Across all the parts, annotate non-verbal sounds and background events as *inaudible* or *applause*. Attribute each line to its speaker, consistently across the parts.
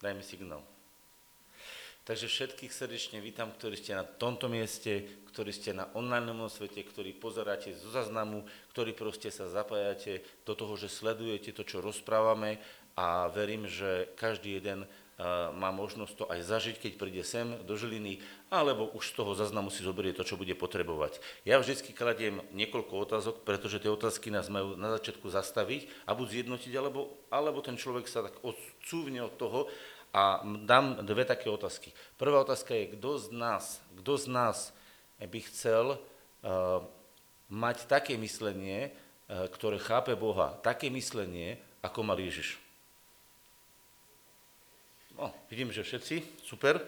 Speaker 1: Dajme signál. Takže všetkých srdečne vítam, ktorí ste na tomto mieste, ktorí ste na online svete, ktorí pozeráte zo zaznamu, ktorí proste sa zapájate do toho, že sledujete to, čo rozprávame a verím, že každý jeden má možnosť to aj zažiť, keď príde sem do Žiliny, alebo už z toho zaznamu si zoberie to, čo bude potrebovať. Ja vždy kladiem niekoľko otázok, pretože tie otázky nás majú na začiatku zastaviť a buď zjednotiť, alebo, alebo ten človek sa tak odsúvne od toho a dám dve také otázky. Prvá otázka je, kto z nás, kto z nás by chcel uh, mať také myslenie, uh, ktoré chápe Boha, také myslenie, ako mal Ježiš. No, vidím, že všetci, super.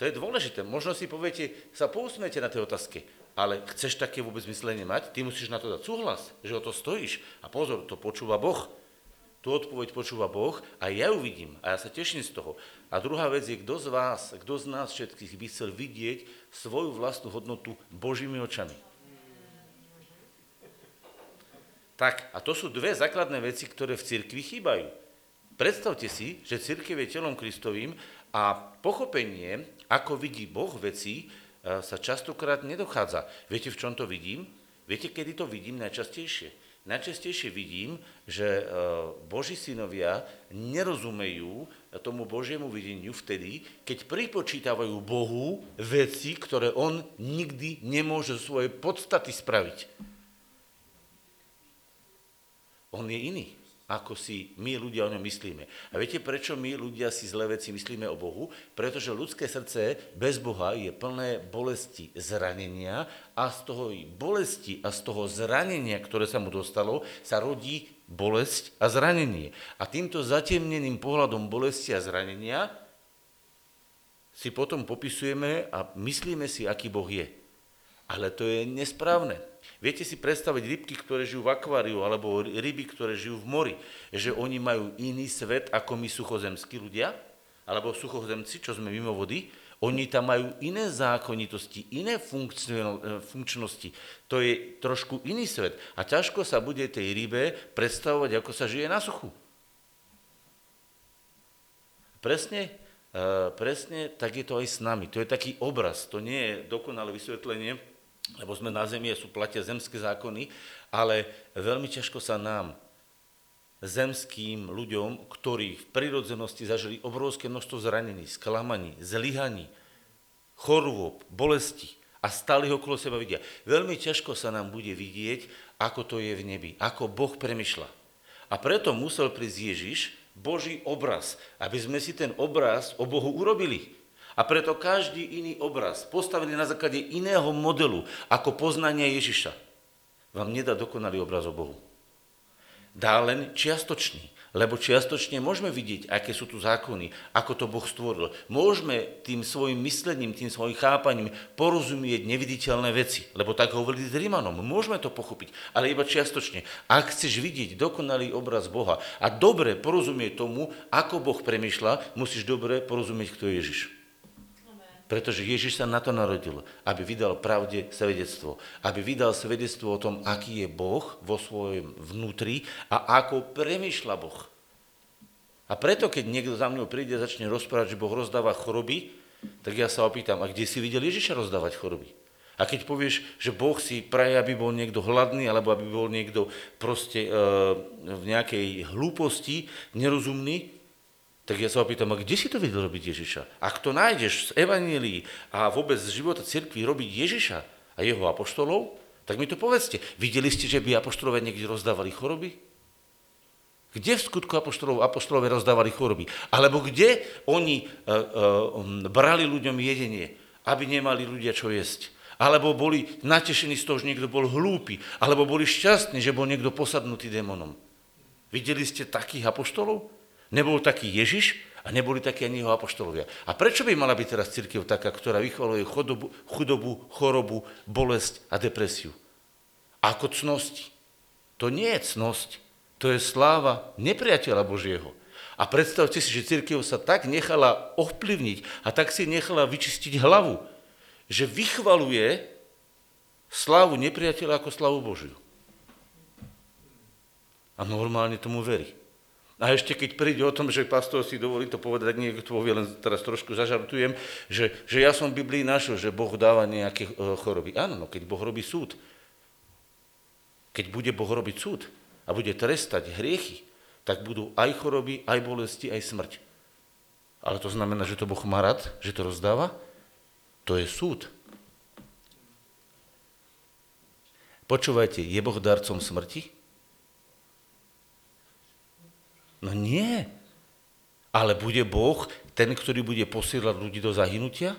Speaker 1: To je dôležité. Možno si poviete, sa pousmiete na tej otázke, ale chceš také vôbec myslenie mať? Ty musíš na to dať súhlas, že o to stojíš. A pozor, to počúva Boh. Tu odpoveď počúva Boh a ja ju vidím a ja sa teším z toho. A druhá vec je, kto z vás, kto z nás všetkých by chcel vidieť svoju vlastnú hodnotu Božími očami. Tak, a to sú dve základné veci, ktoré v cirkvi chýbajú. Predstavte si, že církev je telom Kristovým a pochopenie, ako vidí Boh veci, e, sa častokrát nedochádza. Viete, v čom to vidím? Viete, kedy to vidím najčastejšie? Najčastejšie vidím, že e, Boží synovia nerozumejú tomu Božiemu videniu vtedy, keď pripočítavajú Bohu veci, ktoré on nikdy nemôže zo svojej podstaty spraviť. On je iný ako si my ľudia o ňom myslíme. A viete, prečo my ľudia si zlé veci myslíme o Bohu? Pretože ľudské srdce bez Boha je plné bolesti, zranenia a z toho bolesti a z toho zranenia, ktoré sa mu dostalo, sa rodí bolesť a zranenie. A týmto zatemneným pohľadom bolesti a zranenia si potom popisujeme a myslíme si, aký Boh je. Ale to je nesprávne. Viete si predstaviť rybky, ktoré žijú v akváriu, alebo ryby, ktoré žijú v mori, že oni majú iný svet ako my suchozemskí ľudia, alebo suchozemci, čo sme mimo vody, oni tam majú iné zákonitosti, iné funkčnosti. To je trošku iný svet. A ťažko sa bude tej rybe predstavovať, ako sa žije na suchu. Presne, eh, presne tak je to aj s nami. To je taký obraz, to nie je dokonalé vysvetlenie, lebo sme na zemi, sú platia zemské zákony, ale veľmi ťažko sa nám, zemským ľuďom, ktorí v prirodzenosti zažili obrovské množstvo zranení, sklamaní, zlyhaní, chorôb, bolesti a stále okolo seba vidia. Veľmi ťažko sa nám bude vidieť, ako to je v nebi, ako Boh premyšľa. A preto musel prísť Ježiš, Boží obraz, aby sme si ten obraz o Bohu urobili. A preto každý iný obraz, postavený na základe iného modelu ako poznania Ježiša, vám nedá dokonalý obraz o Bohu. Dá len čiastočný, lebo čiastočne môžeme vidieť, aké sú tu zákony, ako to Boh stvoril. Môžeme tým svojim myslením, tým svojim chápaním porozumieť neviditeľné veci, lebo tak hovorili s Rímanom. Môžeme to pochopiť, ale iba čiastočne. Ak chceš vidieť dokonalý obraz Boha a dobre porozumieť tomu, ako Boh premýšľa, musíš dobre porozumieť, kto je Ježiš. Pretože Ježiš sa na to narodil, aby vydal pravde svedectvo. Aby vydal svedectvo o tom, aký je Boh vo svojom vnútri a ako premyšľa Boh. A preto, keď niekto za mňou príde a začne rozprávať, že Boh rozdáva choroby, tak ja sa opýtam, a kde si videl Ježiša rozdávať choroby? A keď povieš, že Boh si praje, aby bol niekto hladný, alebo aby bol niekto proste e, v nejakej hlúposti, nerozumný, tak ja sa opýtam, a kde si to vedel robiť Ježiša? Ak to nájdeš z Evanílií a vôbec z života cirkvi robiť Ježiša a jeho apoštolov, tak mi to povedzte. Videli ste, že by apoštolové niekde rozdávali choroby? Kde v skutku apoštolov, apoštolové rozdávali choroby? Alebo kde oni uh, uh, brali ľuďom jedenie, aby nemali ľudia čo jesť? Alebo boli natešení z toho, že niekto bol hlúpy? Alebo boli šťastní, že bol niekto posadnutý démonom? Videli ste takých apoštolov? Nebol taký Ježiš a neboli takí ani jeho apoštolovia. A prečo by mala byť teraz církev taká, ktorá vychvaluje chudobu, chudobu, chorobu, bolesť a depresiu? Ako cnosti. To nie je cnosť, to je sláva nepriateľa Božieho. A predstavte si, že církev sa tak nechala ovplyvniť a tak si nechala vyčistiť hlavu, že vychvaluje slávu nepriateľa ako slávu Božiu. A normálne tomu verí. A ešte keď príde o tom, že pastor si dovolí to povedať, niekto povie, len teraz trošku zažartujem, že, že ja som v Biblii našiel, že Boh dáva nejaké e, choroby. Áno, no keď Boh robí súd, keď bude Boh robiť súd a bude trestať hriechy, tak budú aj choroby, aj bolesti, aj smrť. Ale to znamená, že to Boh má rád, že to rozdáva? To je súd. Počúvajte, je Boh darcom smrti? No nie. Ale bude Boh ten, ktorý bude posielať ľudí do zahynutia?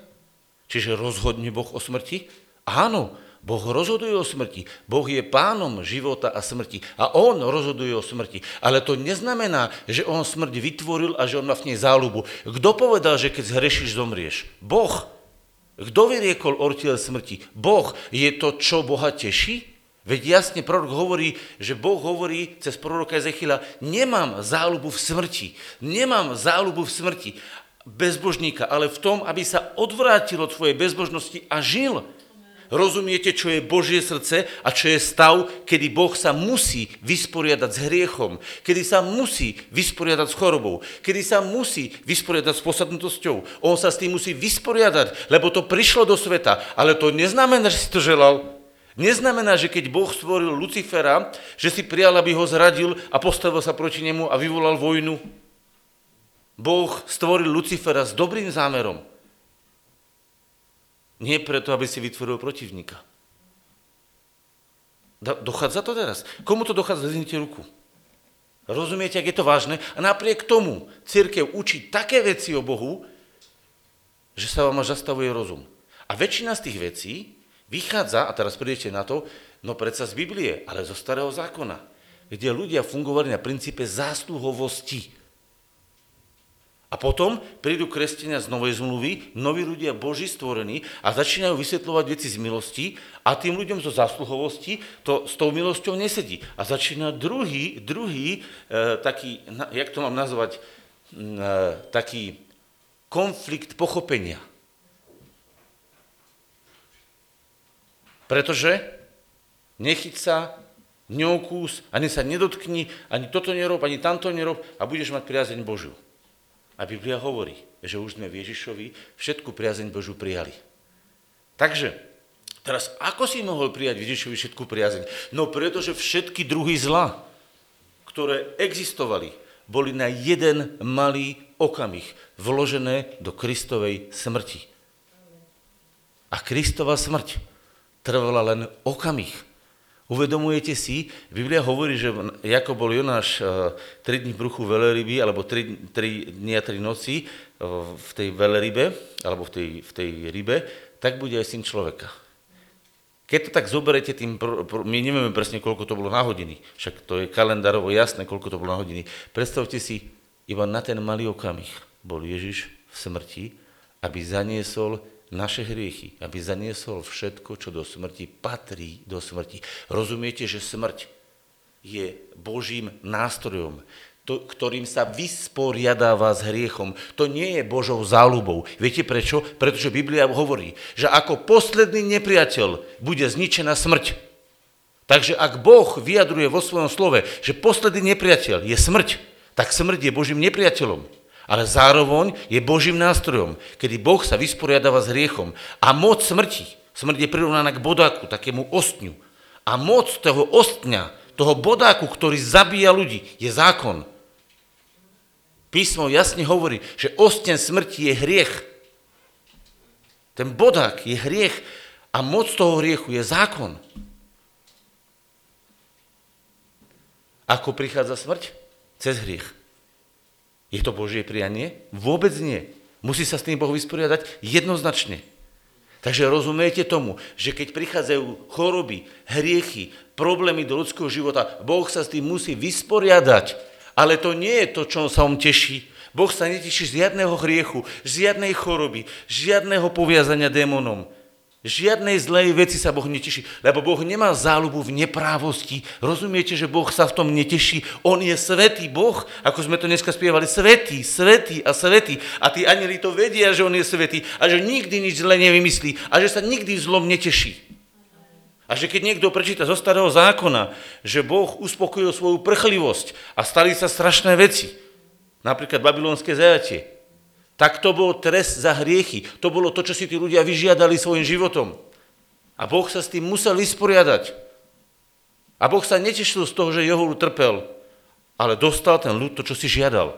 Speaker 1: Čiže rozhodne Boh o smrti? Áno, Boh rozhoduje o smrti. Boh je pánom života a smrti. A On rozhoduje o smrti. Ale to neznamená, že On smrť vytvoril a že On má v nej záľubu. Kto povedal, že keď zhrešíš, zomrieš? Boh. Kto vyriekol ortiel smrti? Boh. Je to, čo Boha teší? Veď jasne prorok hovorí, že Boh hovorí cez proroka Ezechila, nemám záľubu v smrti, nemám záľubu v smrti bezbožníka, ale v tom, aby sa odvrátil od tvojej bezbožnosti a žil. Rozumiete, čo je Božie srdce a čo je stav, kedy Boh sa musí vysporiadať s hriechom, kedy sa musí vysporiadať s chorobou, kedy sa musí vysporiadať s posadnutosťou. On sa s tým musí vysporiadať, lebo to prišlo do sveta, ale to neznamená, že si to želal. Neznamená, že keď Boh stvoril Lucifera, že si prijal, aby ho zradil a postavil sa proti nemu a vyvolal vojnu. Boh stvoril Lucifera s dobrým zámerom. Nie preto, aby si vytvoril protivníka. Dochádza to teraz? Komu to dochádza? Zvihnite ruku. Rozumiete, ak je to vážne? A napriek tomu církev učí také veci o Bohu, že sa vám až zastavuje rozum. A väčšina z tých vecí Vychádza, a teraz prídete na to, no predsa z Biblie, ale zo starého zákona, kde ľudia fungovali na princípe zásluhovosti. A potom prídu kresťania z Novej zmluvy, noví ľudia Boží stvorení a začínajú vysvetľovať veci z milosti a tým ľuďom zo zásluhovosti to s tou milosťou nesedí. A začína druhý, druhý e, taký, jak to mám nazvať, e, taký konflikt pochopenia. Pretože nechyť sa, neokús, ani sa nedotkni, ani toto nerob, ani tamto nerob a budeš mať priazeň Božiu. A Biblia hovorí, že už sme v Ježišovi všetku priazeň Božiu prijali. Takže, teraz ako si mohol prijať v Ježišovi všetku priazeň? No pretože všetky druhy zla, ktoré existovali, boli na jeden malý okamih vložené do Kristovej smrti. A Kristova smrť trvala len okamih. Uvedomujete si, Biblia hovorí, že ako bol Jonáš 3 e, dní v bruchu veľryby, alebo 3, 3 dní a 3 noci e, v tej veľrybe, alebo v tej, v tej rybe, tak bude aj syn človeka. Keď to tak zoberete, tým, my nevieme presne, koľko to bolo na hodiny, však to je kalendárovo jasné, koľko to bolo na hodiny. Predstavte si, iba na ten malý okamih bol Ježiš v smrti, aby zaniesol naše hriechy, aby zaniesol všetko, čo do smrti patrí do smrti. Rozumiete, že smrť je Božím nástrojom, to, ktorým sa vysporiadáva s hriechom. To nie je Božou záľubou. Viete prečo? Pretože Biblia hovorí, že ako posledný nepriateľ bude zničená smrť. Takže ak Boh vyjadruje vo svojom slove, že posledný nepriateľ je smrť, tak smrť je Božím nepriateľom ale zároveň je Božím nástrojom, kedy Boh sa vysporiadáva s hriechom. A moc smrti, smrť je prirovnaná k bodáku, takému ostňu. A moc toho ostňa, toho bodáku, ktorý zabíja ľudí, je zákon. Písmo jasne hovorí, že osteň smrti je hriech. Ten bodák je hriech a moc toho hriechu je zákon. Ako prichádza smrť? Cez hriech. Je to Božie prianie? Vôbec nie. Musí sa s tým Boh vysporiadať jednoznačne. Takže rozumiete tomu, že keď prichádzajú choroby, hriechy, problémy do ľudského života, Boh sa s tým musí vysporiadať. Ale to nie je to, čo sa on teší. Boh sa neteší z žiadného hriechu, žiadnej choroby, žiadneho poviazania démonom. Žiadnej zlej veci sa Boh neteší, lebo Boh nemá záľubu v neprávosti. Rozumiete, že Boh sa v tom neteší? On je svetý Boh, ako sme to dneska spievali, svetý, svetý a svetý. A tí anieli to vedia, že On je svetý a že nikdy nič zle nevymyslí a že sa nikdy zlom neteší. A že keď niekto prečíta zo starého zákona, že Boh uspokojil svoju prchlivosť a stali sa strašné veci, napríklad babylonské zajatie, tak to bol trest za hriechy. To bolo to, čo si tí ľudia vyžiadali svojim životom. A Boh sa s tým musel vysporiadať. A Boh sa netešil z toho, že Jehovu trpel, ale dostal ten ľud to, čo si žiadal.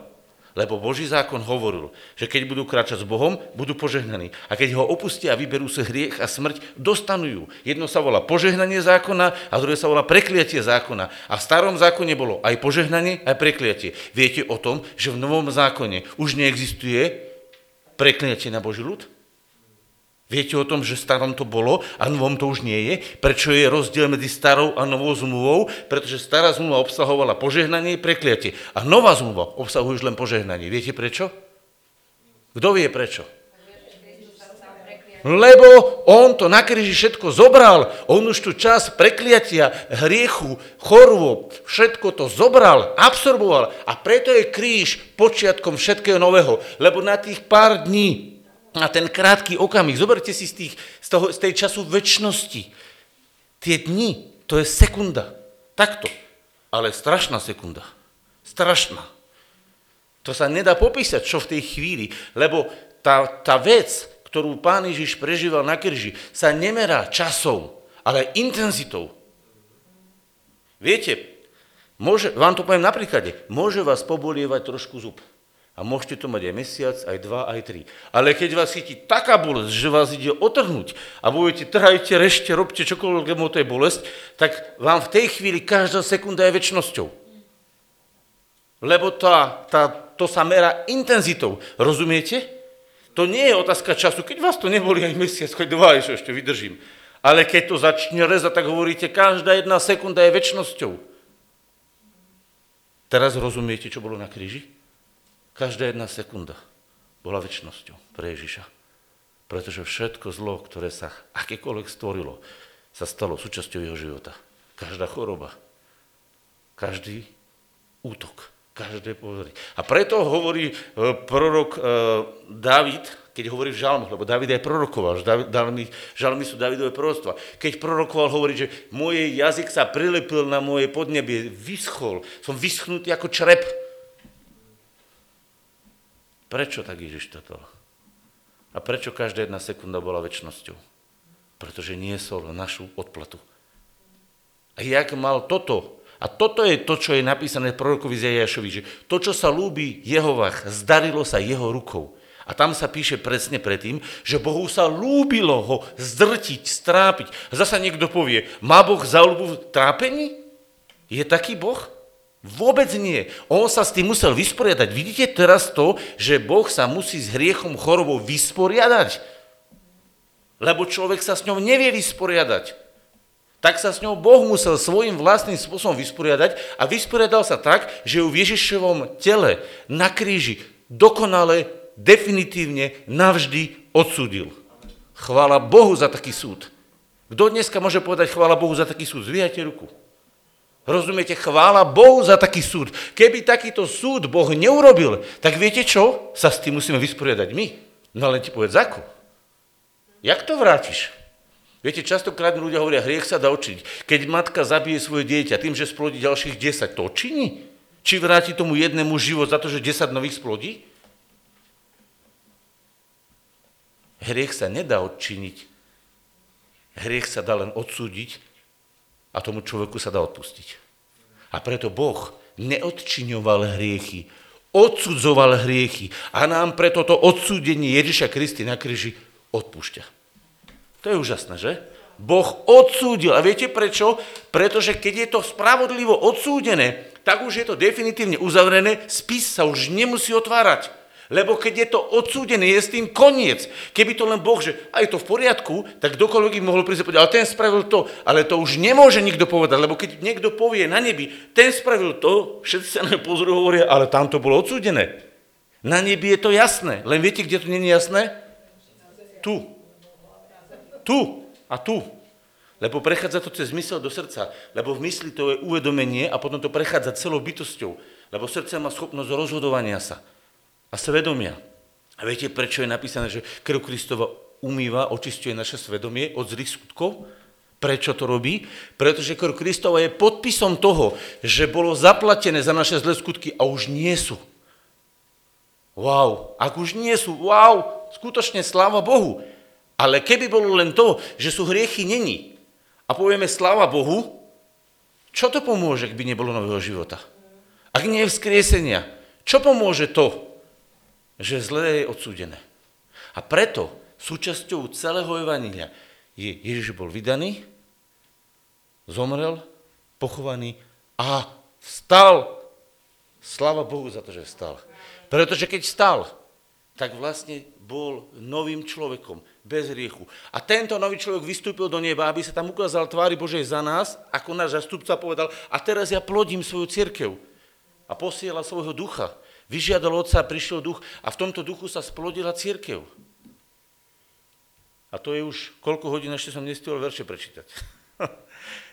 Speaker 1: Lebo Boží zákon hovoril, že keď budú kráčať s Bohom, budú požehnaní. A keď ho opustia a vyberú sa hriech a smrť, dostanú ju. Jedno sa volá požehnanie zákona a druhé sa volá prekliatie zákona. A v starom zákone bolo aj požehnanie, aj prekliatie. Viete o tom, že v novom zákone už neexistuje prekliatie na Boží ľud? Viete o tom, že starom to bolo a novom to už nie je? Prečo je rozdiel medzi starou a novou zmluvou? Pretože stará zmluva obsahovala požehnanie prekliatie. A nová zmluva obsahuje už len požehnanie. Viete prečo? Kto vie prečo? Lebo on to na kríži všetko zobral. On už tu čas prekliatia, hriechu, chorôb, všetko to zobral, absorboval. A preto je kríž počiatkom všetkého nového. Lebo na tých pár dní a ten krátky okamih, zoberte si z, tých, z, toho, z tej času väčšnosti. Tie dni, to je sekunda. Takto. Ale strašná sekunda. Strašná. To sa nedá popísať, čo v tej chvíli, lebo tá, tá vec, ktorú pán Ježiš prežíval na krži, sa nemerá časom, ale intenzitou. Viete, môže, vám to poviem na príklade, môže vás pobolievať trošku zub. A môžete to mať aj mesiac, aj dva, aj tri. Ale keď vás chytí taká bolesť, že vás ide otrhnúť a budete trhajte, rešte, robte čokoľvek, lebo to je bolesť, tak vám v tej chvíli každá sekunda je väčšnosťou. Lebo tá, tá, to sa merá intenzitou. Rozumiete? To nie je otázka času. Keď vás to neboli aj mesiac, choď dva, ešte vydržím. Ale keď to začne rezať, tak hovoríte, každá jedna sekunda je väčšnosťou. Teraz rozumiete, čo bolo na kríži? Každá jedna sekunda bola väčšnosťou pre Ježiša. Pretože všetko zlo, ktoré sa akékoľvek stvorilo, sa stalo súčasťou jeho života. Každá choroba, každý útok, každé povedry. A preto hovorí e, prorok e, David, keď hovorí v žalmoch, lebo David aj prorokoval, žalmy, žalmy sú Davidové proroctva. Keď prorokoval, hovorí, že môj jazyk sa prilepil na moje podnebie, vyschol, som vyschnutý ako črep, Prečo tak Ježiš toto? A prečo každá jedna sekunda bola väčšnosťou? Pretože niesol našu odplatu. A jak mal toto, a toto je to, čo je napísané v prorokovi Zajašovi, že to, čo sa lúbi Jehovách, zdarilo sa jeho rukou. A tam sa píše presne predtým, že Bohu sa lúbilo ho zdrtiť, strápiť. A zasa niekto povie, má Boh záľubu v trápení? Je taký Boh? Vôbec nie. On sa s tým musel vysporiadať. Vidíte teraz to, že Boh sa musí s hriechom chorobou vysporiadať? Lebo človek sa s ňou nevie vysporiadať. Tak sa s ňou Boh musel svojim vlastným spôsobom vysporiadať a vysporiadal sa tak, že ju v Ježišovom tele na kríži dokonale, definitívne, navždy odsúdil. Chvála Bohu za taký súd. Kto dneska môže povedať chvála Bohu za taký súd? Zvíjate ruku. Rozumiete, chvála Bohu za taký súd. Keby takýto súd Boh neurobil, tak viete čo? Sa s tým musíme vysporiadať my. No len ti povedz ako. Jak to vrátiš? Viete, častokrát ľudia hovoria, hriech sa dá očiť. Keď matka zabije svoje dieťa tým, že splodí ďalších 10, to činí? Či vráti tomu jednému život za to, že 10 nových splodí? Hriech sa nedá odčiniť. Hriech sa dá len odsúdiť a tomu človeku sa dá odpustiť. A preto Boh neodčiňoval hriechy, odsudzoval hriechy a nám preto to odsúdenie Ježiša Kristy na kríži odpúšťa. To je úžasné, že? Boh odsúdil. A viete prečo? Pretože keď je to spravodlivo odsúdené, tak už je to definitívne uzavrené, spis sa už nemusí otvárať. Lebo keď je to odsúdené, je s tým koniec. Keby to len Boh, že aj to v poriadku, tak kdokoľvek im mohol prísť a povedať, ale ten spravil to, ale to už nemôže nikto povedať, lebo keď niekto povie na nebi, ten spravil to, všetci sa na pozoru hovoria, ale tam to bolo odsúdené. Na nebi je to jasné, len viete, kde to nie je jasné? Tu. Tu a tu. Lebo prechádza to cez mysel do srdca, lebo v mysli to je uvedomenie a potom to prechádza celou bytosťou, lebo srdce má schopnosť rozhodovania sa a svedomia. A viete, prečo je napísané, že krv Kristova umýva, očistuje naše svedomie od zlých skutkov? Prečo to robí? Pretože krv Kristova je podpisom toho, že bolo zaplatené za naše zlé skutky a už nie sú. Wow, ak už nie sú, wow, skutočne sláva Bohu. Ale keby bolo len to, že sú hriechy není a povieme sláva Bohu, čo to pomôže, ak by nebolo nového života? Ak nie je vzkriesenia, čo pomôže to, že zlé je odsúdené? A preto súčasťou celého evanília je, Ježiš bol vydaný, zomrel, pochovaný a vstal. Sláva Bohu za to, že vstal. Pretože keď vstal, tak vlastne bol novým človekom, bez hriechu. A tento nový človek vystúpil do neba, aby sa tam ukázal tvári Božej za nás, ako náš zastupca povedal, a teraz ja plodím svoju církev. A posiela svojho ducha. Vyžiadal otca, prišiel duch a v tomto duchu sa splodila církev. A to je už koľko hodín, ešte som nestihol verše prečítať. *laughs*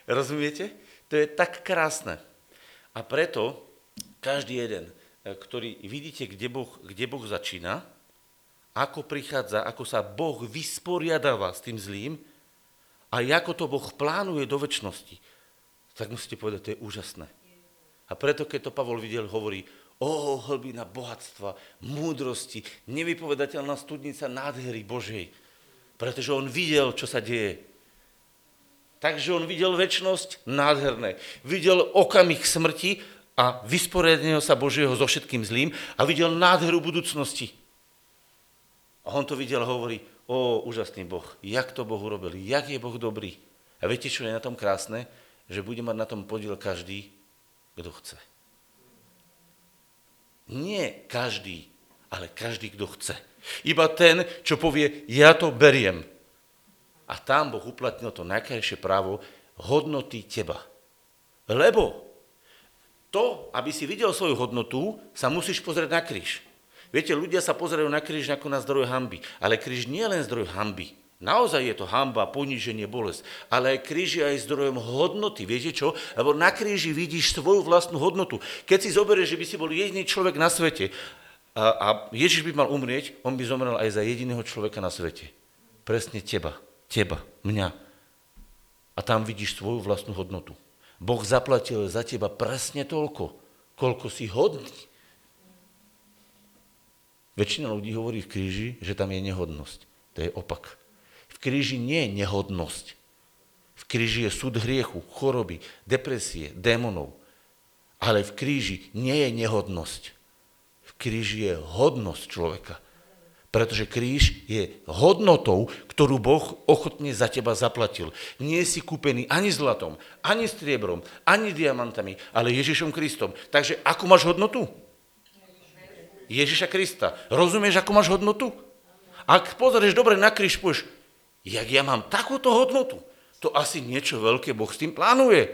Speaker 1: Rozumiete? To je tak krásne. A preto každý jeden, e, ktorý vidíte, kde boh, kde boh začína, ako prichádza, ako sa Boh vysporiadáva s tým zlým a ako to Boh plánuje do väčšnosti, tak musíte povedať, to je úžasné. A preto, keď to Pavol videl, hovorí, o hlbina bohatstva, múdrosti, nevypovedateľná studnica nádhery Božej. Pretože on videl, čo sa deje Takže on videl väčšnosť nádherné. Videl okamih smrti a vysporiadného sa Božieho so všetkým zlým a videl nádheru budúcnosti. A on to videl a hovorí, o, úžasný Boh, jak to Boh urobil, jak je Boh dobrý. A viete, čo je na tom krásne? Že bude mať na tom podiel každý, kto chce. Nie každý, ale každý, kto chce. Iba ten, čo povie, ja to beriem a tam Boh uplatnil to najkrajšie právo hodnoty teba. Lebo to, aby si videl svoju hodnotu, sa musíš pozrieť na kríž. Viete, ľudia sa pozerajú na kríž ako na zdroj hamby, ale kríž nie je len zdroj hamby. Naozaj je to hamba, poníženie, bolesť. Ale aj kríž je aj zdrojom hodnoty. Viete čo? Lebo na kríži vidíš svoju vlastnú hodnotu. Keď si zoberieš, že by si bol jediný človek na svete a, a Ježiš by mal umrieť, on by zomrel aj za jediného človeka na svete. Presne teba teba, mňa. A tam vidíš svoju vlastnú hodnotu. Boh zaplatil za teba presne toľko, koľko si hodný. Väčšina ľudí hovorí v kríži, že tam je nehodnosť. To je opak. V kríži nie je nehodnosť. V kríži je súd hriechu, choroby, depresie, démonov. Ale v kríži nie je nehodnosť. V kríži je hodnosť človeka. Pretože kríž je hodnotou, ktorú Boh ochotne za teba zaplatil. Nie si kúpený ani zlatom, ani striebrom, ani diamantami, ale Ježišom Kristom. Takže ako máš hodnotu? Ježiša Krista. Rozumieš, ako máš hodnotu? Ak pozrieš dobre na kríž, povieš, jak ja mám takúto hodnotu, to asi niečo veľké Boh s tým plánuje.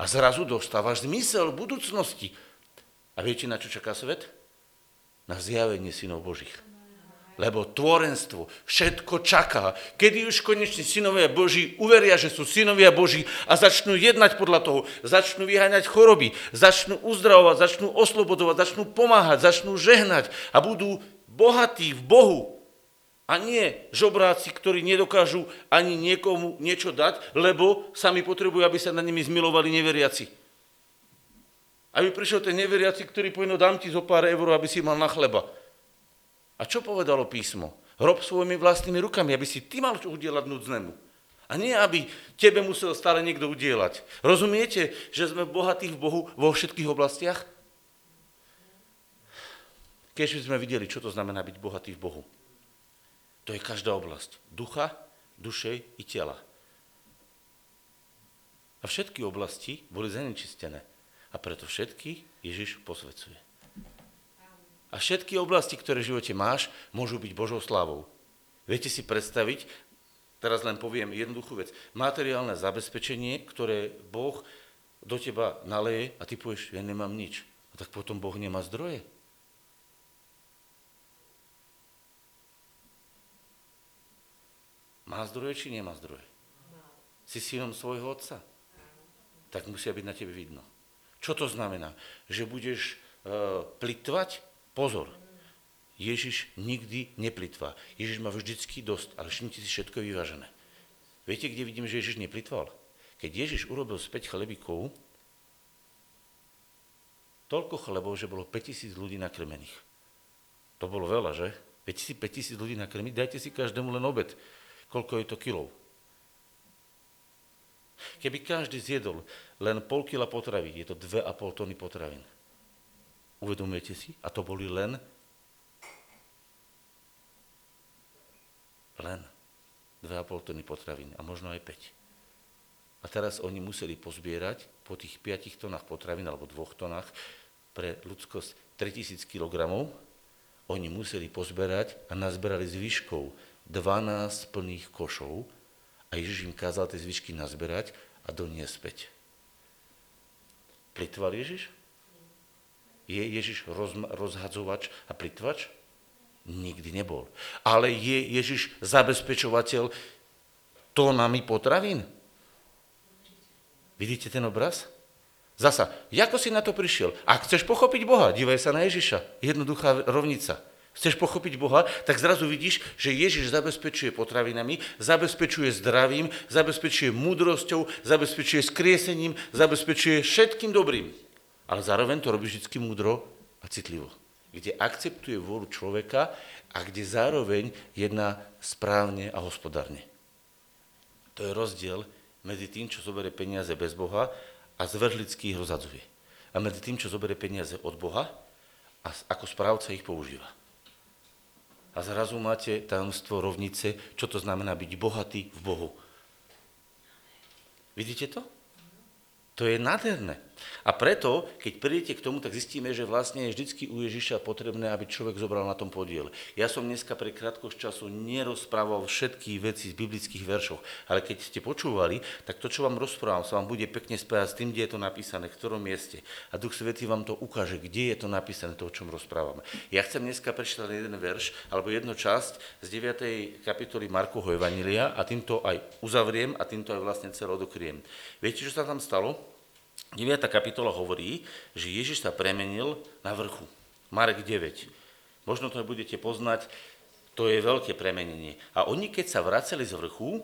Speaker 1: A zrazu dostávaš zmysel budúcnosti. A viete, na čo čaká svet? Na zjavenie synov Božích lebo tvorenstvo všetko čaká, kedy už konečne synovia Boží uveria, že sú synovia Boží a začnú jednať podľa toho, začnú vyháňať choroby, začnú uzdravovať, začnú oslobodovať, začnú pomáhať, začnú žehnať a budú bohatí v Bohu. A nie žobráci, ktorí nedokážu ani niekomu niečo dať, lebo sami potrebujú, aby sa na nimi zmilovali neveriaci. Aby prišiel ten neveriaci, ktorý povie, dám ti zo pár eur, aby si mal na chleba. A čo povedalo písmo? Rob svojimi vlastnými rukami, aby si ty mal čo udielať núdznému. A nie, aby tebe musel stále niekto udielať. Rozumiete, že sme bohatí v Bohu vo všetkých oblastiach? Keď sme videli, čo to znamená byť bohatý v Bohu. To je každá oblasť. Ducha, duše i tela. A všetky oblasti boli zanečistené. A preto všetky Ježiš posvecuje. A všetky oblasti, ktoré v živote máš, môžu byť Božou slávou. Viete si predstaviť, teraz len poviem jednoduchú vec, materiálne zabezpečenie, ktoré Boh do teba naleje a ty povieš, ja nemám nič. A tak potom Boh nemá zdroje. Má zdroje, či nemá zdroje? Si synom svojho otca? Tak musia byť na tebe vidno. Čo to znamená? Že budeš uh, plitvať Pozor, Ježiš nikdy neplitvá. Ježiš má vždycky dosť, ale všimnite si, všetko je vyvážené. Viete, kde vidím, že Ježiš neplitval? keď Ježiš urobil späť chlebíkov, toľko chlebov, že bolo 5000 ľudí nakrmených. To bolo veľa, že? 5000 ľudí nakrmiť, dajte si každému len obed. Koľko je to kilov? Keby každý zjedol len pol kila potravy, je to 2,5 tony potravín. Uvedomujete si? A to boli len len 2,5 tony potravín a možno aj 5. A teraz oni museli pozbierať po tých 5 tonách potravín alebo 2 tonách pre ľudskosť 3000 kg, oni museli pozberať a nazberali zvyškov 12 plných košov a Ježiš im kázal tie zvyšky nazberať a doniesť späť. Plitval Ježiš? Je Ježiš rozhadzovač a plitvač? Nikdy nebol. Ale je Ježiš zabezpečovateľ tónami potravín? Vidíte ten obraz? Zasa, ako si na to prišiel? Ak chceš pochopiť Boha, dívaj sa na Ježiša. Jednoduchá rovnica. Chceš pochopiť Boha, tak zrazu vidíš, že Ježiš zabezpečuje potravinami, zabezpečuje zdravím, zabezpečuje múdrosťou, zabezpečuje skriesením, zabezpečuje všetkým dobrým. Ale zároveň to robí vždy múdro a citlivo. Kde akceptuje vôľu človeka a kde zároveň jedná správne a hospodárne. To je rozdiel medzi tým, čo zoberie peniaze bez Boha a zvrhlicky ich rozhadzuje. A medzi tým, čo zoberie peniaze od Boha a ako správca ich používa. A zrazu máte tajomstvo rovnice, čo to znamená byť bohatý v Bohu. Vidíte to? To je nádherné. A preto, keď prídete k tomu, tak zistíme, že vlastne je vždy u Ježiša potrebné, aby človek zobral na tom podiel. Ja som dneska pre krátkosť času nerozprával všetky veci z biblických veršov, ale keď ste počúvali, tak to, čo vám rozprávam, sa vám bude pekne spájať s tým, kde je to napísané, v ktorom mieste. A Duch Svetý vám to ukáže, kde je to napísané, to, o čom rozprávame. Ja chcem dneska prečítať jeden verš, alebo jednu časť z 9. kapitoly Markovho Evanília a týmto aj uzavriem a týmto aj vlastne celé odokriem. Viete, čo sa tam stalo? 9. kapitola hovorí, že Ježiš sa premenil na vrchu. Marek 9. Možno to budete poznať, to je veľké premenenie. A oni, keď sa vraceli z vrchu,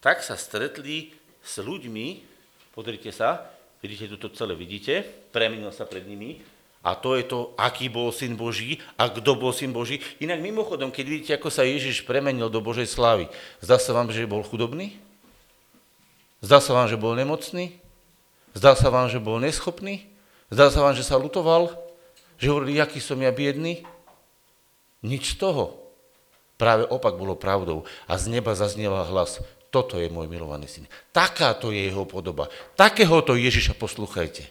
Speaker 1: tak sa stretli s ľuďmi, pozrite sa, vidíte, tu to celé vidíte, premenil sa pred nimi, a to je to, aký bol syn Boží a kto bol syn Boží. Inak mimochodom, keď vidíte, ako sa Ježiš premenil do Božej slávy, zdá sa vám, že bol chudobný? Zdá sa vám, že bol nemocný? Zdá sa vám, že bol neschopný? Zdá sa vám, že sa lutoval? Že hovorili, aký som ja biedný? Nič z toho. Práve opak bolo pravdou. A z neba zazniela hlas, toto je môj milovaný syn. Takáto je jeho podoba. Takéhoto Ježiša poslúchajte.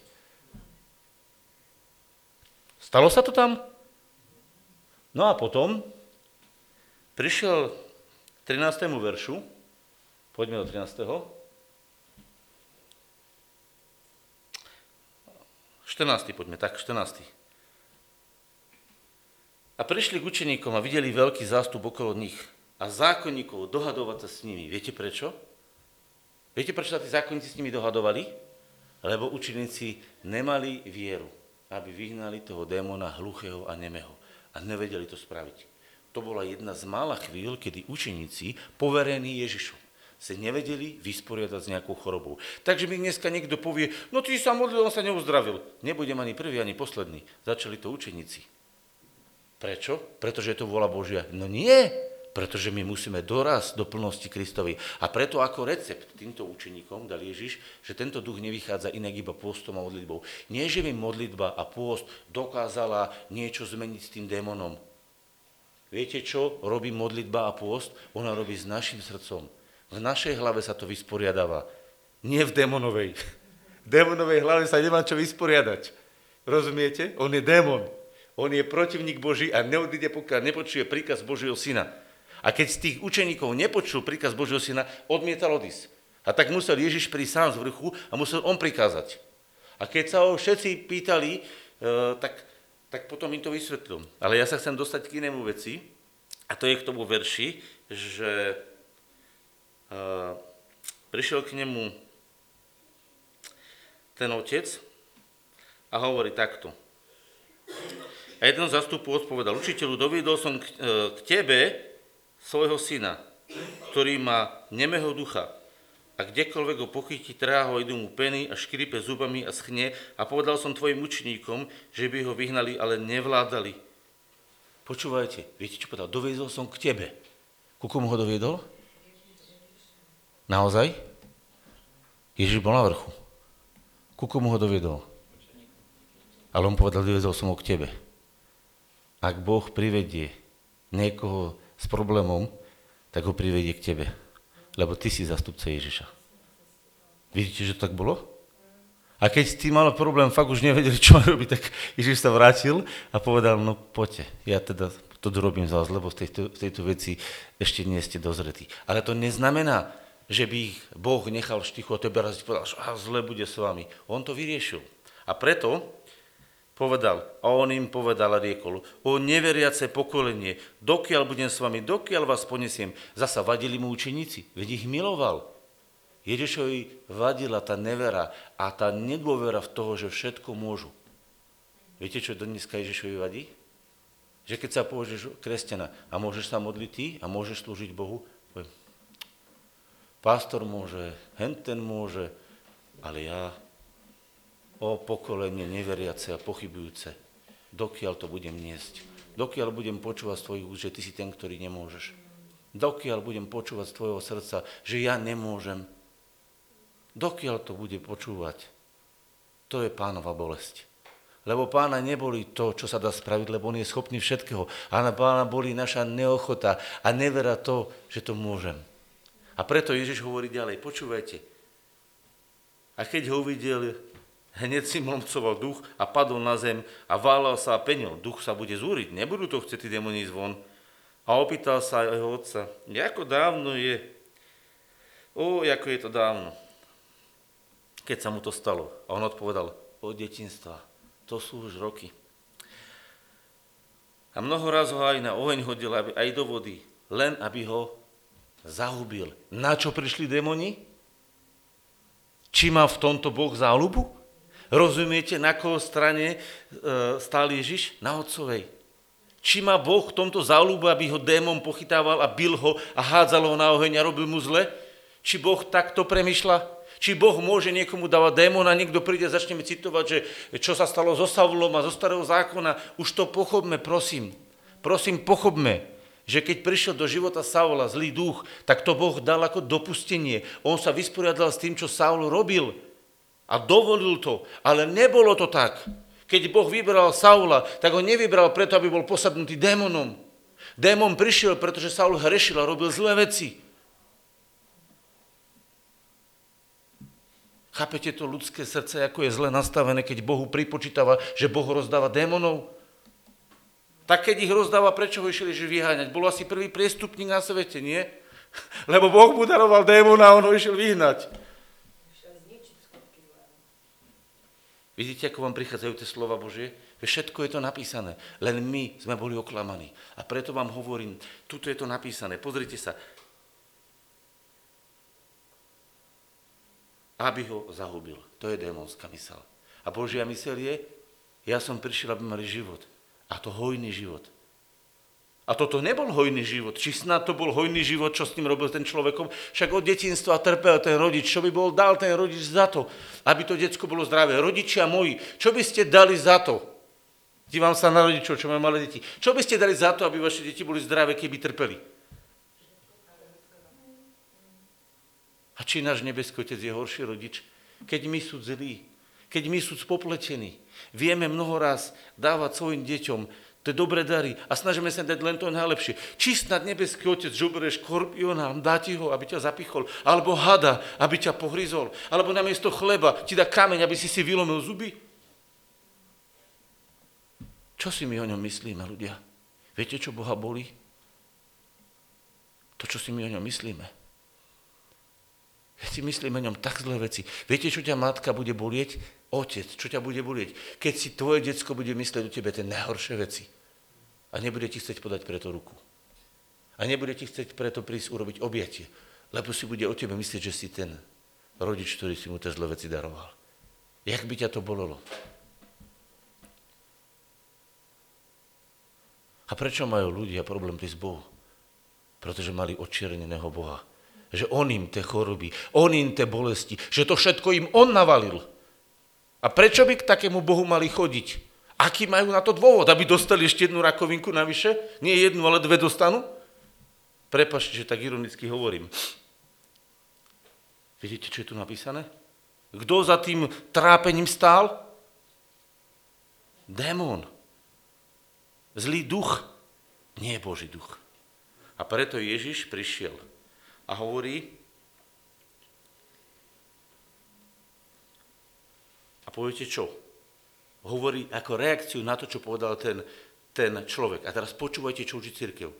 Speaker 1: Stalo sa to tam? No a potom prišiel 13. veršu, poďme do 13. 14. poďme, tak 14. A prišli k učeníkom a videli veľký zástup okolo nich a zákonníkov dohadovať sa s nimi. Viete prečo? Viete, prečo sa tí zákonníci s nimi dohadovali? Lebo učeníci nemali vieru, aby vyhnali toho démona hluchého a nemého. A nevedeli to spraviť. To bola jedna z mála chvíľ, kedy učeníci, poverení Ježišom, sa nevedeli vysporiadať s nejakou chorobou. Takže mi dneska niekto povie, no ty sa modlil, on sa neuzdravil. Nebudem ani prvý, ani posledný. Začali to učeníci. Prečo? Pretože je to vola Božia. No nie, pretože my musíme doraz do plnosti Kristovi. A preto ako recept týmto učeníkom dal Ježiš, že tento duch nevychádza inak iba pôstom a modlitbou. Nie, že by modlitba a pôst dokázala niečo zmeniť s tým démonom. Viete, čo robí modlitba a pôst? Ona robí s našim srdcom. V našej hlave sa to vysporiadáva. Nie v démonovej. V démonovej hlave sa nemá čo vysporiadať. Rozumiete? On je démon. On je protivník Boží a neodíde, pokiaľ nepočuje príkaz Božieho syna. A keď z tých učeníkov nepočul príkaz Božieho syna, odmietal odísť. A tak musel Ježiš prísť sám z vrchu a musel on prikázať. A keď sa ho všetci pýtali, e, tak, tak potom im to vysvetlil. Ale ja sa chcem dostať k inému veci, a to je k tomu verši, že prišiel k nemu ten otec a hovorí takto. A jeden zastupu odpovedal, učiteľu, doviedol som k, e, k tebe svojho syna, ktorý má nemého ducha. a kdekoľvek ho pochytí, trhá ho, idú mu peny a škripe zubami a schne a povedal som tvojim učeníkom, že by ho vyhnali, ale nevládali. Počúvajte, viete čo povedal? Doviezol som k tebe. Ku komu ho doviedol? Naozaj? Ježiš bol na vrchu. Ku komu ho doviedol? Ale on povedal, doviezol som ho k tebe. Ak Boh privedie niekoho s problémom, tak ho privedie k tebe. Lebo ty si zastupca Ježiša. Vidíte, že tak bolo? A keď ty mal problém, fakt už nevedeli, *laughs* čo robiť, tak Ježiš sa vrátil a povedal, no poďte, ja teda to dorobím za vás, lebo v tejto, v tejto veci ešte nie ste dozretí. Ale to neznamená, že by ich Boh nechal štichu a tebe raz povedal, že zle bude s vami. On to vyriešil. A preto povedal, a on im povedal a riekol, o neveriace pokolenie, dokiaľ budem s vami, dokiaľ vás ponesiem. Zasa vadili mu učeníci, veď ich miloval. Ježišovi vadila tá nevera a tá nedôvera v toho, že všetko môžu. Viete, čo dneska Ježišovi vadí? Že keď sa považuješ kresťana a môžeš sa modliť ty a môžeš slúžiť Bohu, pastor môže, henten môže, ale ja, o pokolenie neveriace a pochybujúce, dokiaľ to budem niesť, dokiaľ budem počúvať z tvojich úst, že ty si ten, ktorý nemôžeš, dokiaľ budem počúvať z tvojho srdca, že ja nemôžem, dokiaľ to bude počúvať, to je pánova bolesť. Lebo pána neboli to, čo sa dá spraviť, lebo on je schopný všetkého. A na pána boli naša neochota a nevera to, že to môžem. A preto Ježiš hovorí ďalej, počúvajte. A keď ho uvidel, hneď si mlomcoval duch a padol na zem a válal sa a penil. Duch sa bude zúriť, nebudú to chcieť tí demoni zvon. A opýtal sa jeho otca, ako dávno je, o, ako je to dávno, keď sa mu to stalo. A on odpovedal, od detinstva to sú už roky. A mnoho raz ho aj na oheň hodil, aj do vody, len aby ho zahubil. Na čo prišli démoni? Či má v tomto Boh záľubu? Rozumiete, na koho strane e, stál Ježiš? Na otcovej. Či má Boh v tomto záľubu, aby ho démon pochytával a bil ho a hádzal ho na oheň a robil mu zle? Či Boh takto premyšľa? Či Boh môže niekomu dávať démona, niekto príde a začneme citovať, že čo sa stalo so Saulom a zo starého zákona. Už to pochopme, prosím. Prosím, pochopme, že keď prišiel do života Saula zlý duch, tak to Boh dal ako dopustenie. On sa vysporiadal s tým, čo Saul robil a dovolil to. Ale nebolo to tak. Keď Boh vybral Saula, tak ho nevybral preto, aby bol posadnutý démonom. Démon prišiel, pretože Saul hrešil a robil zlé veci. Chápete to ľudské srdce, ako je zle nastavené, keď Bohu pripočítava, že Boh rozdáva démonov? Tak keď ich rozdáva, prečo ho išiel Ježiš vyháňať? Bol asi prvý priestupník na svete, nie? *laughs* Lebo Boh mu daroval démona a on ho išiel vyhnať. Vidíte, ako vám prichádzajú tie slova Božie? Všetko je to napísané, len my sme boli oklamaní. A preto vám hovorím, tuto je to napísané. Pozrite sa, aby ho zahubil. To je démonská mysel. A Božia mysel je, ja som prišiel, aby mali život. A to hojný život. A toto nebol hojný život. Či snad to bol hojný život, čo s ním robil ten človekom? Však od detinstva trpel ten rodič. Čo by bol dal ten rodič za to, aby to detsko bolo zdravé? Rodičia moji, čo by ste dali za to? Dívam sa na rodičov, čo majú malé deti. Čo by ste dali za to, aby vaše deti boli zdravé, keby trpeli? A či náš nebeský Otec je horší rodič? Keď my sú zlí, keď my sú spopletení, vieme mnoho raz dávať svojim deťom tie dobré dary a snažíme sa dať len to najlepšie. Či snad nebeský Otec žoberie škorpiona, dá ti ho, aby ťa zapichol, alebo hada, aby ťa pohryzol, alebo namiesto chleba ti dá kameň, aby si si vylomil zuby? Čo si my o ňom myslíme, ľudia? Viete, čo Boha boli? To, čo si my o ňom myslíme. Ja si myslím o ňom tak zlé veci. Viete, čo ťa matka bude bolieť? Otec, čo ťa bude bolieť? Keď si tvoje decko bude myslieť o tebe tie najhoršie veci. A nebude ti chcieť podať preto ruku. A nebude ti chcieť preto prísť urobiť objatie. Lebo si bude o tebe myslieť, že si ten rodič, ktorý si mu tie zlé veci daroval. Jak by ťa to bolelo? A prečo majú ľudia problém prísť Bohu? Pretože mali očierneného Boha že on im tie choroby, on im tie bolesti, že to všetko im on navalil. A prečo by k takému Bohu mali chodiť? Aký majú na to dôvod, aby dostali ešte jednu rakovinku navyše? Nie jednu, ale dve dostanú? Prepačte, že tak ironicky hovorím. Vidíte, čo je tu napísané? Kto za tým trápením stál? Démon. Zlý duch. Nie Boží duch. A preto Ježiš prišiel a hovorí, a poviete čo? Hovorí ako reakciu na to, čo povedal ten, ten človek. A teraz počúvajte, čo učí církev.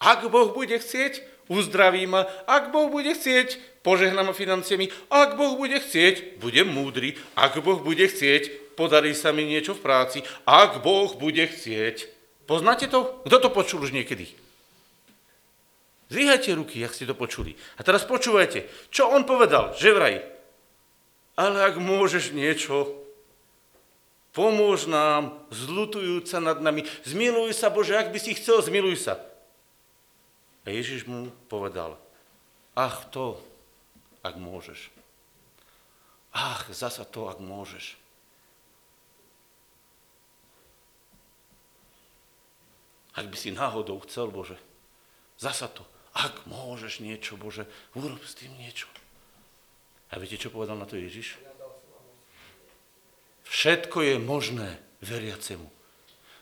Speaker 1: Ak Boh bude chcieť, uzdraví ma. Ak Boh bude chcieť, požehná ma financiami. Ak Boh bude chcieť, budem múdry. Ak Boh bude chcieť, podarí sa mi niečo v práci. Ak Boh bude chcieť. Poznáte to? Kto to počul už niekedy? Zvíhajte ruky, ak ste to počuli. A teraz počúvajte, čo on povedal, že vraj. Ale ak môžeš niečo, pomôž nám, zlutujúca nad nami, zmiluj sa, Bože, ak by si chcel, zmiluj sa. A Ježiš mu povedal, ach to, ak môžeš. Ach, zasa to, ak môžeš. Ak by si náhodou chcel, Bože, zasa to, ak môžeš niečo, Bože, urob s tým niečo. A viete, čo povedal na to Ježiš? Všetko je možné veriacemu.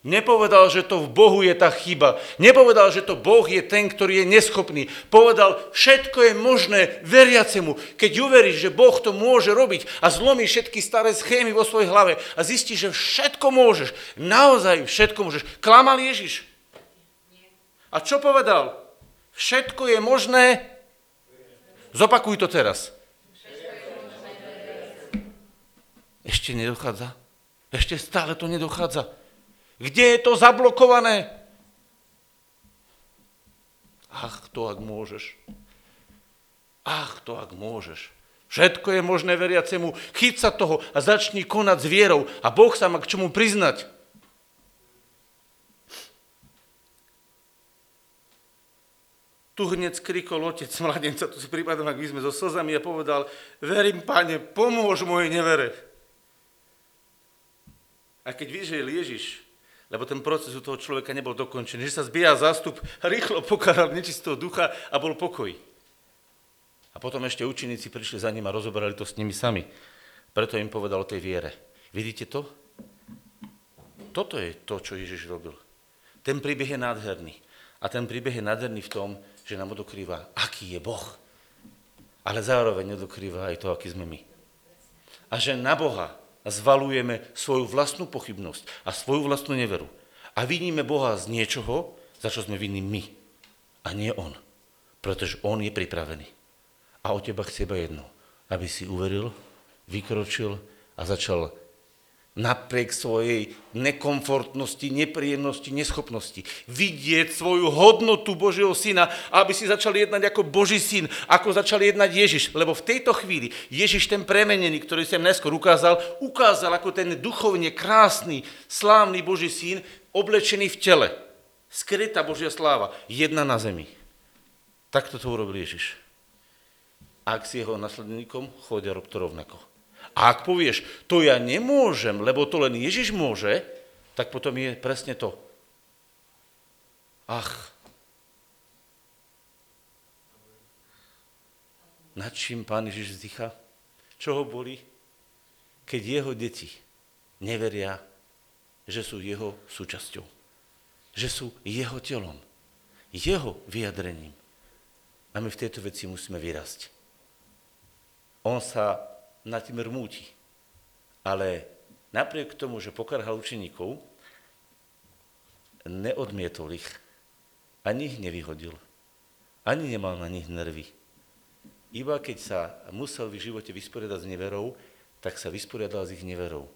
Speaker 1: Nepovedal, že to v Bohu je tá chyba. Nepovedal, že to Boh je ten, ktorý je neschopný. Povedal, všetko je možné veriacemu. Keď uveríš, že Boh to môže robiť a zlomíš všetky staré schémy vo svojej hlave a zistíš, že všetko môžeš, naozaj všetko môžeš. Klamal Ježiš. A čo povedal? Všetko je možné. Zopakuj to teraz. Ešte nedochádza. Ešte stále to nedochádza. Kde je to zablokované? Ach, to ak môžeš. Ach, to ak môžeš. Všetko je možné veriacemu. Chyť sa toho a začni konať s vierou a Boh sa má k čomu priznať. Tu hneď skrikol otec mladenca, tu si prípadom, ak my sme so slzami a povedal, verím, pane, pomôž mojej nevere. A keď vyžil Ježiš, lebo ten proces u toho človeka nebol dokončený, že sa zbíja zástup, rýchlo pokáral nečistého ducha a bol pokoj. A potom ešte učeníci prišli za ním a rozoberali to s nimi sami. Preto im povedal o tej viere. Vidíte to? Toto je to, čo Ježiš robil. Ten príbeh je nádherný. A ten príbeh je nádherný v tom, že nám odokrýva, aký je Boh. Ale zároveň odokrýva aj to, aký sme my. A že na Boha zvalujeme svoju vlastnú pochybnosť a svoju vlastnú neveru. A viníme Boha z niečoho, za čo sme vinní my. A nie On. Pretože On je pripravený. A o teba chce iba jedno. Aby si uveril, vykročil a začal napriek svojej nekomfortnosti, nepríjemnosti, neschopnosti. Vidieť svoju hodnotu Božieho syna, aby si začal jednať ako Boží syn, ako začal jednať Ježiš. Lebo v tejto chvíli Ježiš ten premenený, ktorý som neskôr ukázal, ukázal ako ten duchovne krásny, slávny Boží syn, oblečený v tele. Skrytá Božia sláva, jedna na zemi. Takto to urobil Ježiš. Ak si jeho nasledníkom, chodia rob to rovnako. A ak povieš, to ja nemôžem, lebo to len Ježiš môže, tak potom je presne to. Ach, nad čím pán Ježiš vzdycha? Čo ho boli? Keď jeho deti neveria, že sú jeho súčasťou. Že sú jeho telom. Jeho vyjadrením. A my v tejto veci musíme vyrásť. On sa nad tým rmúti. Ale napriek tomu, že pokarhal učeníkov, neodmietol ich, ani ich nevyhodil, ani nemal na nich nervy. Iba keď sa musel v živote vysporiadať s neverou, tak sa vysporiadal s ich neverou.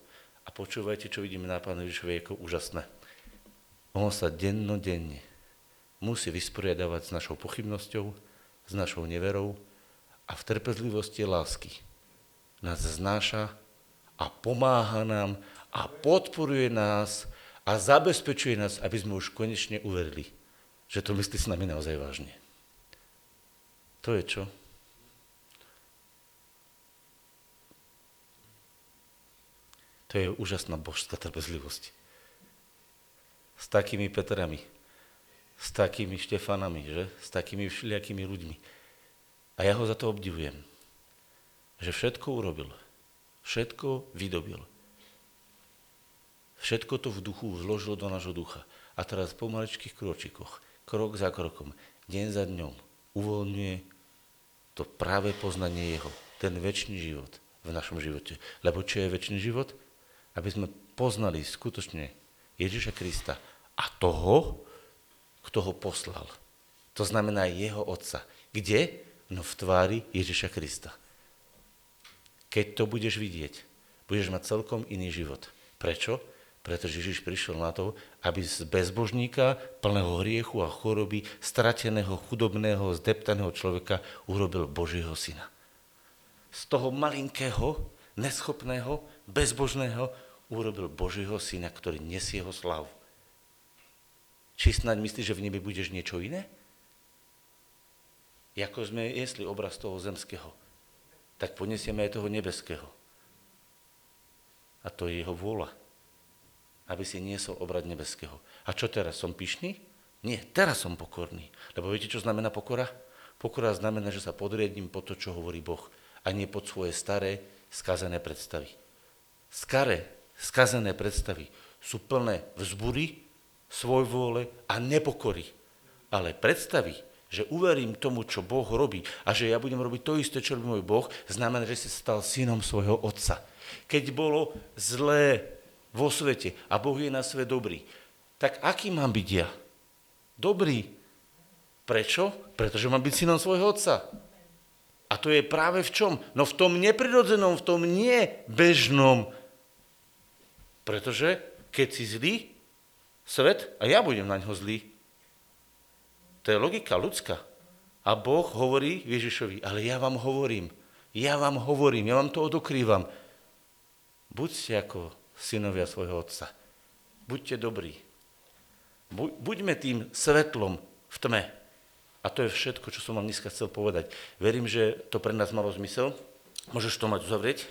Speaker 1: A počúvajte, čo vidíme na Pánu Ježišovi ako úžasné. On sa dennodenne musí vysporiadavať s našou pochybnosťou, s našou neverou a v trpezlivosti lásky nás znáša a pomáha nám a podporuje nás a zabezpečuje nás, aby sme už konečne uverili, že to myslí s nami naozaj vážne. To je čo? To je úžasná božská trpezlivosť. S takými Petrami, s takými Štefanami, že? S takými všelijakými ľuďmi. A ja ho za to obdivujem že všetko urobil, všetko vydobil. Všetko to v duchu zložil do nášho ducha. A teraz po maličkých kročikoch, krok za krokom, deň za dňom, uvoľňuje to práve poznanie Jeho, ten väčší život v našom živote. Lebo čo je väčší život? Aby sme poznali skutočne Ježiša Krista a toho, kto ho poslal. To znamená jeho otca. Kde? No v tvári Ježiša Krista. Keď to budeš vidieť, budeš mať celkom iný život. Prečo? Pretože Ježiš prišiel na to, aby z bezbožníka, plného hriechu a choroby, strateného, chudobného, zdeptaného človeka urobil Božieho syna. Z toho malinkého, neschopného, bezbožného urobil Božieho syna, ktorý nesie jeho slavu. Či snáď myslíš, že v nebi budeš niečo iné? Jako sme jesli obraz toho zemského, tak ponesieme aj toho nebeského. A to je jeho vôľa aby si niesol obrad nebeského. A čo teraz, som pyšný? Nie, teraz som pokorný. Lebo viete, čo znamená pokora? Pokora znamená, že sa podriedím po to, čo hovorí Boh, a nie pod svoje staré, skazené predstavy. Staré, skazené predstavy sú plné vzbury, svoj vôle a nepokory. Ale predstavy, že uverím tomu, čo Boh robí a že ja budem robiť to isté, čo robí môj Boh, znamená, že si stal synom svojho otca. Keď bolo zlé, vo svete a Boh je na svet dobrý. Tak aký mám byť ja? Dobrý. Prečo? Pretože mám byť synom svojho otca. A to je práve v čom? No v tom neprirodzenom, v tom nebežnom. Pretože keď si zlý, svet, a ja budem na ňo zlý. To je logika ľudská. A Boh hovorí Ježišovi, ale ja vám hovorím, ja vám hovorím, ja vám to odokrývam. Buďte ako synovia svojho otca. Buďte dobrí. Buďme tým svetlom v tme. A to je všetko, čo som vám dneska chcel povedať. Verím, že to pre nás malo zmysel. Môžeš to mať uzavrieť?